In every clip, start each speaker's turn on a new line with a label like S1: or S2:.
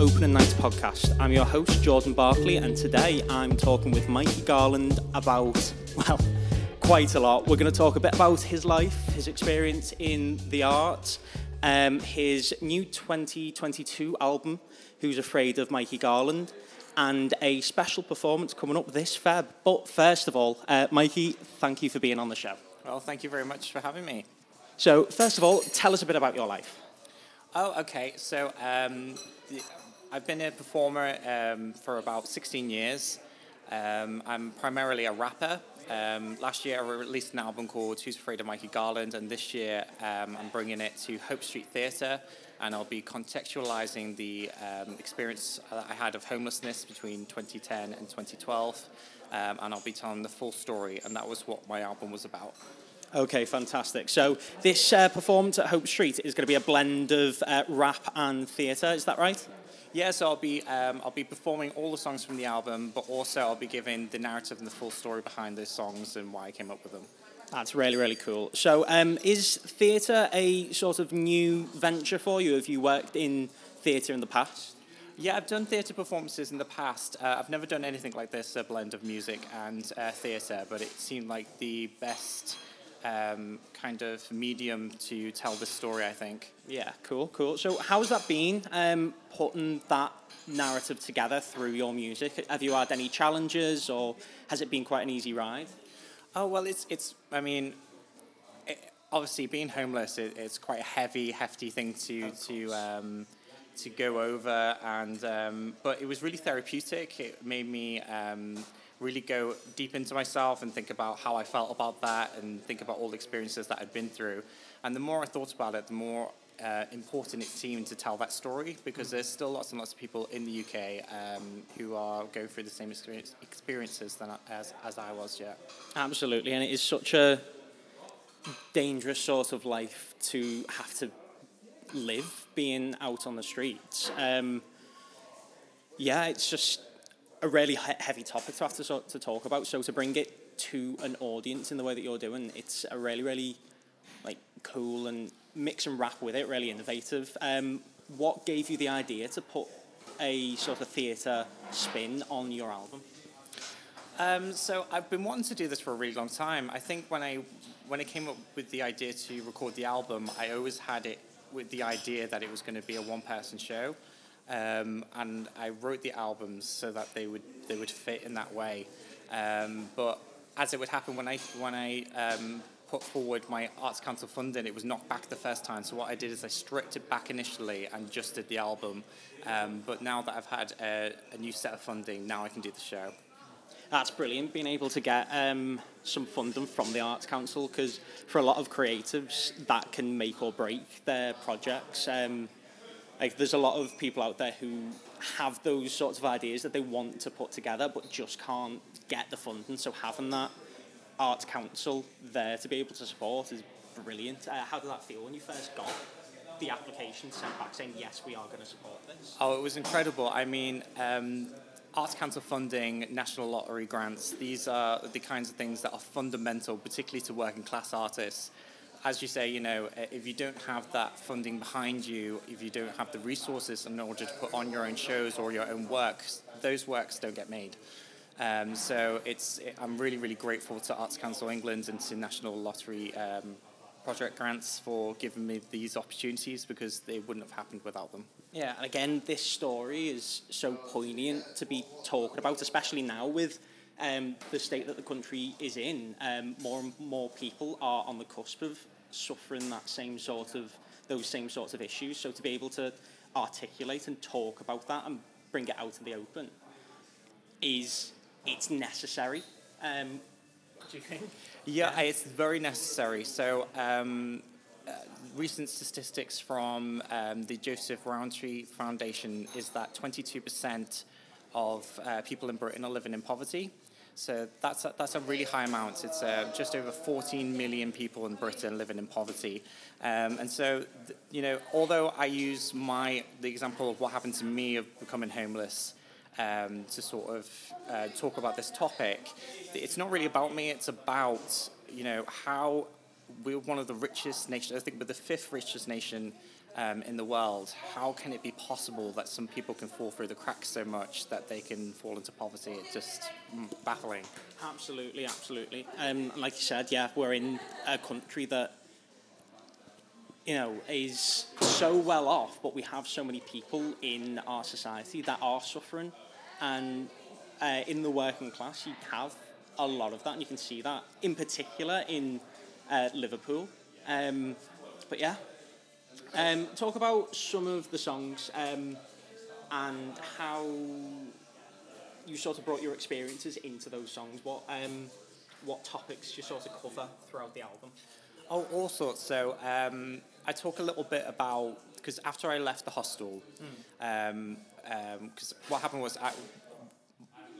S1: Opening Nights podcast. I'm your host, Jordan Barkley, and today I'm talking with Mikey Garland about, well, quite a lot. We're going to talk a bit about his life, his experience in the arts, um, his new 2022 album, Who's Afraid of Mikey Garland, and a special performance coming up this Feb. But first of all, uh, Mikey, thank you for being on the show.
S2: Well, thank you very much for having me.
S1: So, first of all, tell us a bit about your life.
S2: Oh, okay. So um, I've been a performer um, for about 16 years. Um, I'm primarily a rapper. Um, last year, I released an album called Who's Afraid of Mikey Garland, and this year um, I'm bringing it to Hope Street Theatre, and I'll be contextualizing the um, experience that I had of homelessness between 2010 and 2012, and I'll be telling the full story, and that was what my album was about.
S1: Okay, fantastic. So this uh, performance at Hope Street is going to be a blend of uh, rap and theatre. Is that right?
S2: Yeah, so I'll be um, I'll be performing all the songs from the album, but also I'll be giving the narrative and the full story behind those songs and why I came up with them.
S1: That's really really cool. So, um, is theatre a sort of new venture for you? Have you worked in theatre in the past?
S2: Yeah, I've done theatre performances in the past. Uh, I've never done anything like this, a blend of music and uh, theatre, but it seemed like the best um, kind of medium to tell this story, I think.
S1: Yeah, cool, cool. So, how's that been um, putting that narrative together through your music? Have you had any challenges, or has it been quite an easy ride?
S2: Oh well, it's it's. I mean, it, obviously, being homeless it, it's quite a heavy, hefty thing to to. Um, to go over and um, but it was really therapeutic. It made me um, really go deep into myself and think about how I felt about that and think about all the experiences that I'd been through. And the more I thought about it, the more uh, important it seemed to tell that story because there's still lots and lots of people in the UK um, who are going through the same experience, experiences than as, as I was Yeah,
S1: Absolutely, and it is such a dangerous sort of life to have to live being out on the streets. Um, yeah, it's just a really heavy topic to have to, to talk about. So to bring it to an audience in the way that you're doing, it's a really, really like cool and mix and rap with it, really innovative. Um, what gave you the idea to put a sort of theatre spin on your album?
S2: Um, so I've been wanting to do this for a really long time. I think when I when I came up with the idea to record the album, I always had it with the idea that it was going to be a one person show. Um, and I wrote the albums so that they would they would fit in that way. Um, but as it would happen when I when I um, put forward my Arts Council funding, it was knocked back the first time. So what I did is I stripped it back initially and just did the album. Um, but now that I've had a, a, new set of funding, now I can do the show.
S1: That's brilliant, being able to get um, some funding from the Arts Council because for a lot of creatives, that can make or break their projects. Um, like there's a lot of people out there who have those sorts of ideas that they want to put together but just can't get the funding. So having that arts council there to be able to support is brilliant. Uh, how did that feel when you first got the application sent back saying yes we are going to support this
S2: oh it was incredible. I mean um, Arts Council funding, National Lottery grants, these are the kinds of things that are fundamental, particularly to working class artists as you say, you know, if you don't have that funding behind you, if you don't have the resources in order to put on your own shows or your own works, those works don't get made. Um, so it's, I'm really, really grateful to Arts Council England and to National Lottery um, project grants for giving me these opportunities because they wouldn't have happened without them.
S1: Yeah, and again, this story is so poignant to be talking about, especially now with um, the state that the country is in, um, more and more people are on the cusp of suffering that same sort of those same sorts of issues. So to be able to articulate and talk about that and bring it out in the open is it's necessary. Um, do you think?
S2: Yeah, it's very necessary. So. Um, uh, recent statistics from um, the Joseph Rowntree Foundation is that 22% of uh, people in Britain are living in poverty. So that's a, that's a really high amount. It's uh, just over 14 million people in Britain living in poverty. Um, and so, th- you know, although I use my the example of what happened to me of becoming homeless um, to sort of uh, talk about this topic, it's not really about me. It's about you know how we're one of the richest nations. I think we're the fifth richest nation um, in the world. How can it be possible that some people can fall through the cracks so much that they can fall into poverty? It's just mm, baffling.
S1: Absolutely, absolutely. Um, like you said, yeah, we're in a country that you know is so well off, but we have so many people in our society that are suffering, and uh, in the working class, you have a lot of that, and you can see that in particular in uh, Liverpool. Um, but yeah, um, talk about some of the songs um, and how you sort of brought your experiences into those songs. What um, what topics you sort of cover throughout the album?
S2: Oh, all sorts. So um, I talk a little bit about because after I left the hostel, because um, um, what happened was I,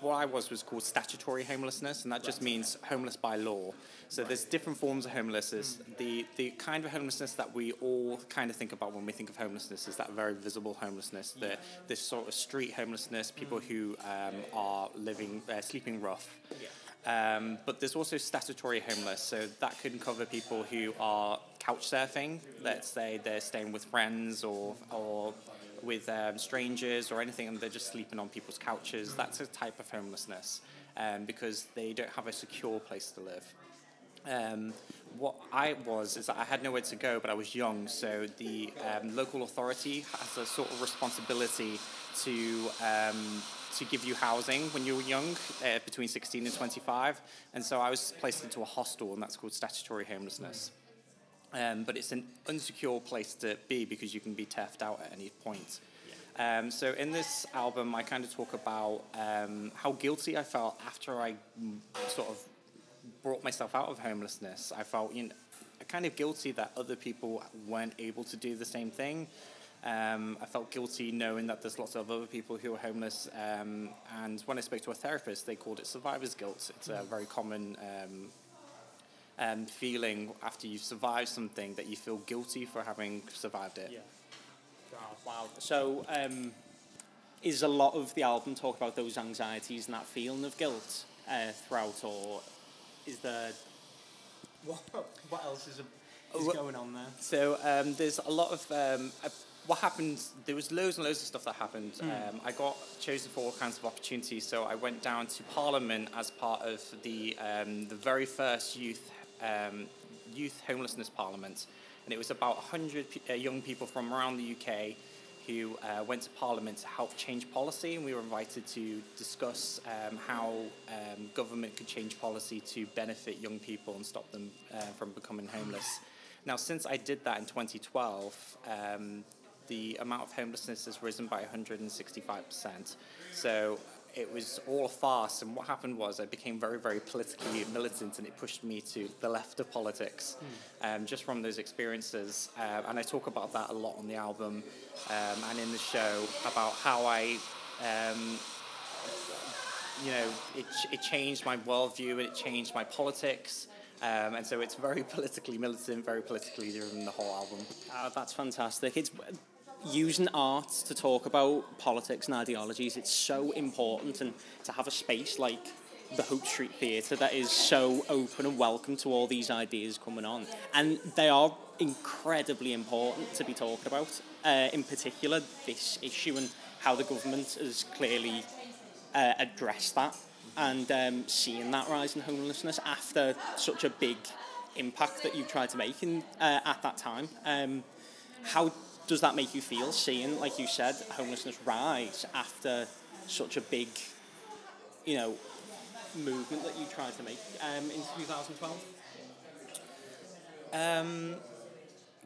S2: what I was was called statutory homelessness, and that just means homeless by law. So there's different forms of homelessness. The the kind of homelessness that we all kind of think about when we think of homelessness is that very visible homelessness, the this sort of street homelessness, people who um, are living uh, sleeping rough. Um, but there's also statutory homeless, so that could cover people who are couch surfing. Let's say they're staying with friends or or with um, strangers or anything, and they're just sleeping on people's couches. That's a type of homelessness um, because they don't have a secure place to live. Um, what I was is that I had nowhere to go, but I was young, so the um, local authority has a sort of responsibility to um, to give you housing when you were young, uh, between 16 and 25. And so I was placed into a hostel, and that's called statutory homelessness. Um, but it's an unsecure place to be because you can be theft out at any point. Um, so in this album, I kind of talk about um, how guilty I felt after I mm, sort of brought myself out of homelessness. I felt you know, kind of guilty that other people weren't able to do the same thing. Um, I felt guilty knowing that there's lots of other people who are homeless. Um, and when I spoke to a therapist, they called it survivor's guilt. It's a very common um, feeling after you've survived something that you feel guilty for having survived it.
S1: Yeah. Oh, wow. So, um, is a lot of the album talk about those anxieties and that feeling of guilt uh, throughout, or is there what, what else is, is
S2: Well-
S1: going on there?
S2: So um, there's a lot of um, uh, what happened. There was loads and loads of stuff that happened.
S1: Hmm.
S2: Um, I got chosen for all kinds of opportunities. So I went down to Parliament as part of the um, the very first youth um, youth homelessness parliament, and it was about 100 pe- uh, young people from around the UK who uh, went to Parliament to help change policy, and we were invited to discuss um, how um, government could change policy to benefit young people and stop them uh, from becoming homeless. Now, since I did that in 2012, um, the amount of homelessness has risen by 165%. So it was all a farce, and what happened was I became very, very politically militant, and it pushed me to the left of politics, um, just from those experiences. Uh, and I talk about that a lot on the album um, and in the show about how I. Um, you know, it, it changed my worldview and it changed my politics. Um, and so it's very politically militant, very politically driven, the whole album.
S1: Oh, that's fantastic. It's using art to talk about politics and ideologies. It's so important, and to have a space like the Hope Street Theatre that is so open and welcome to all these ideas coming on, and they are incredibly important to be talking about. Uh, in particular, this issue and how the government has clearly uh, addressed that and um, seeing that rise in homelessness after such a big impact that you tried to make in, uh, at that time. Um, how does that make you feel seeing, like you said, homelessness rise after such a big, you know, movement that you tried to make um, in 2012?
S2: Um,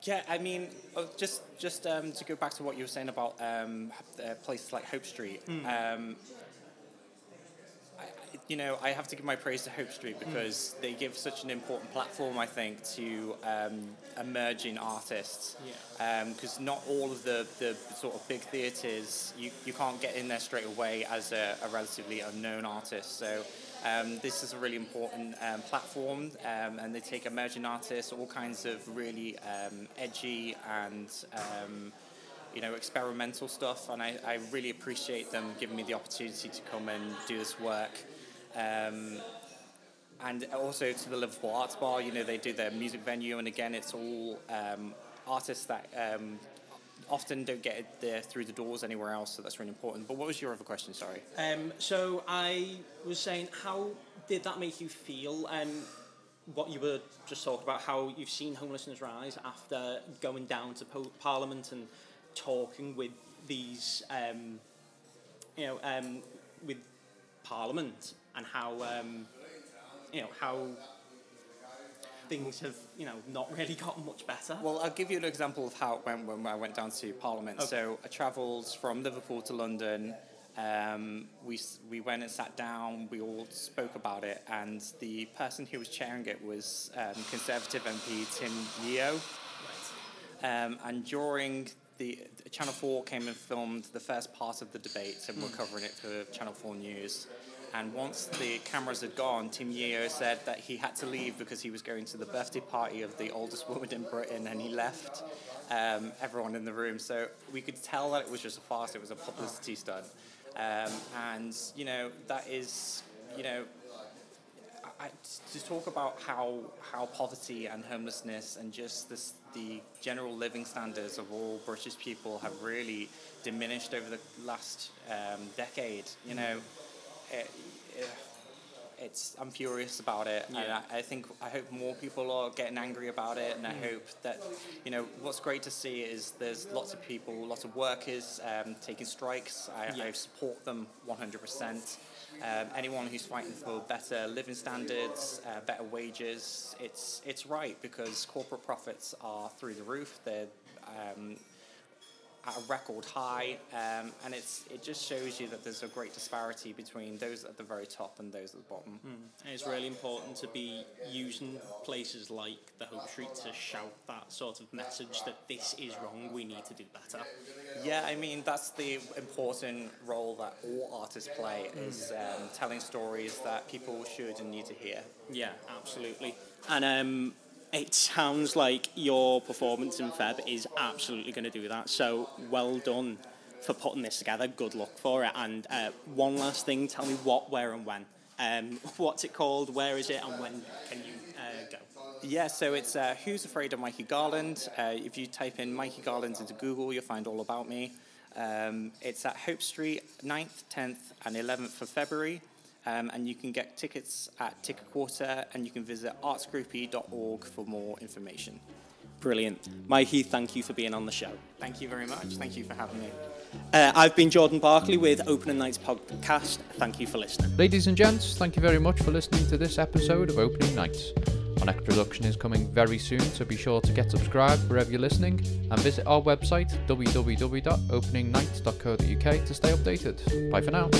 S2: yeah, I mean, uh, just just um, to go back to what you were saying about um, uh, places like Hope Street. Um, I, I- you know, I have to give my praise to Hope Street because they give such an important platform, I think, to um, emerging artists. Because not all of the, the sort of big theatres, you, you can't get in there straight away as a, a relatively unknown artist. So um, this is a really important um, platform, um, and they take emerging artists, all kinds of really um, edgy and um, you know experimental stuff, and I, I really appreciate them giving me the opportunity to come and do this work. Um, and also to the Liverpool Arts Bar. You know, they do their music venue, and again, it's all um, artists that um, often don't get there through the doors anywhere else. So that's really important. But what was your other question? Sorry.
S1: Um, so I was saying, how did that make you feel? Um, what you were just talking about, how you've seen homelessness rise after going down to po- Parliament and talking with these, um, you know, um, with Parliament, and how, um, you know, how things have, you know, not really gotten much better.
S2: Well, I'll give you an example of how it went when I went down to Parliament.
S1: Okay.
S2: So I travelled from Liverpool to London. Um, we, we went and sat down, we all spoke about it, and the person who was chairing it was um, Conservative MP Tim Yeo. Um, and during the Channel 4 came and filmed the first part of the debate, and we're covering it for Channel 4 News. And once the cameras had gone, Tim Yeo said that he had to leave because he was going to the birthday party of the oldest woman in Britain, and he left um, everyone in the room. So we could tell that it was just a farce; it was a publicity stunt. Um, and you know that is, you know, I, to talk about how how poverty and homelessness and just this, the general living standards of all British people have really diminished over the last um, decade. You mm. know, it, it, it's I'm furious about it, and I, I think I hope more people are getting angry about it, and I hope that you know what's great to see is there's lots of people, lots of workers um, taking strikes. I,
S1: Yeah.
S2: I support them 100%. Um, anyone who's fighting for better living standards, uh, better wages, it's it's right because corporate profits are through the roof. They're um, at a record high, um, and it's it just shows you that there's a great disparity between those at the very top and those at the bottom.
S1: And it's really important to be using places like the Hope Street to shout that sort of message that this is wrong, we need to do better.
S2: Yeah, I mean that's the important role that all artists play is um, telling stories that people should and need to hear.
S1: Yeah, absolutely. And um, it sounds like your performance in Feb is absolutely going to do that. So well done for putting this together. Good luck for it. And uh, one last thing, tell me what, where, and when. Um, what's it called? Where is it? And when can you uh, go?
S2: Yeah, so it's uh, Who's Afraid of Mikey Garland? Uh, if you type in Mikey Garland into Google, you'll find all about me. Um, it's at Hope Street, 9th, 10th, and 11th of February. Um, and you can get tickets at Ticket Quarter, and you can visit artsgroupie.org for more information.
S1: Brilliant. Mikey, thank you for being on the show.
S2: Thank you very much. Thank you for having me.
S1: Uh, I've been Jordan Barkley with Opening Nights Podcast. Thank you for listening.
S3: Ladies and gents, thank you very much for listening to this episode of Opening Nights. Our next production is coming very soon, so be sure to get subscribed wherever you're listening and visit our website www.openingnights.co.uk to stay updated. Bye for now.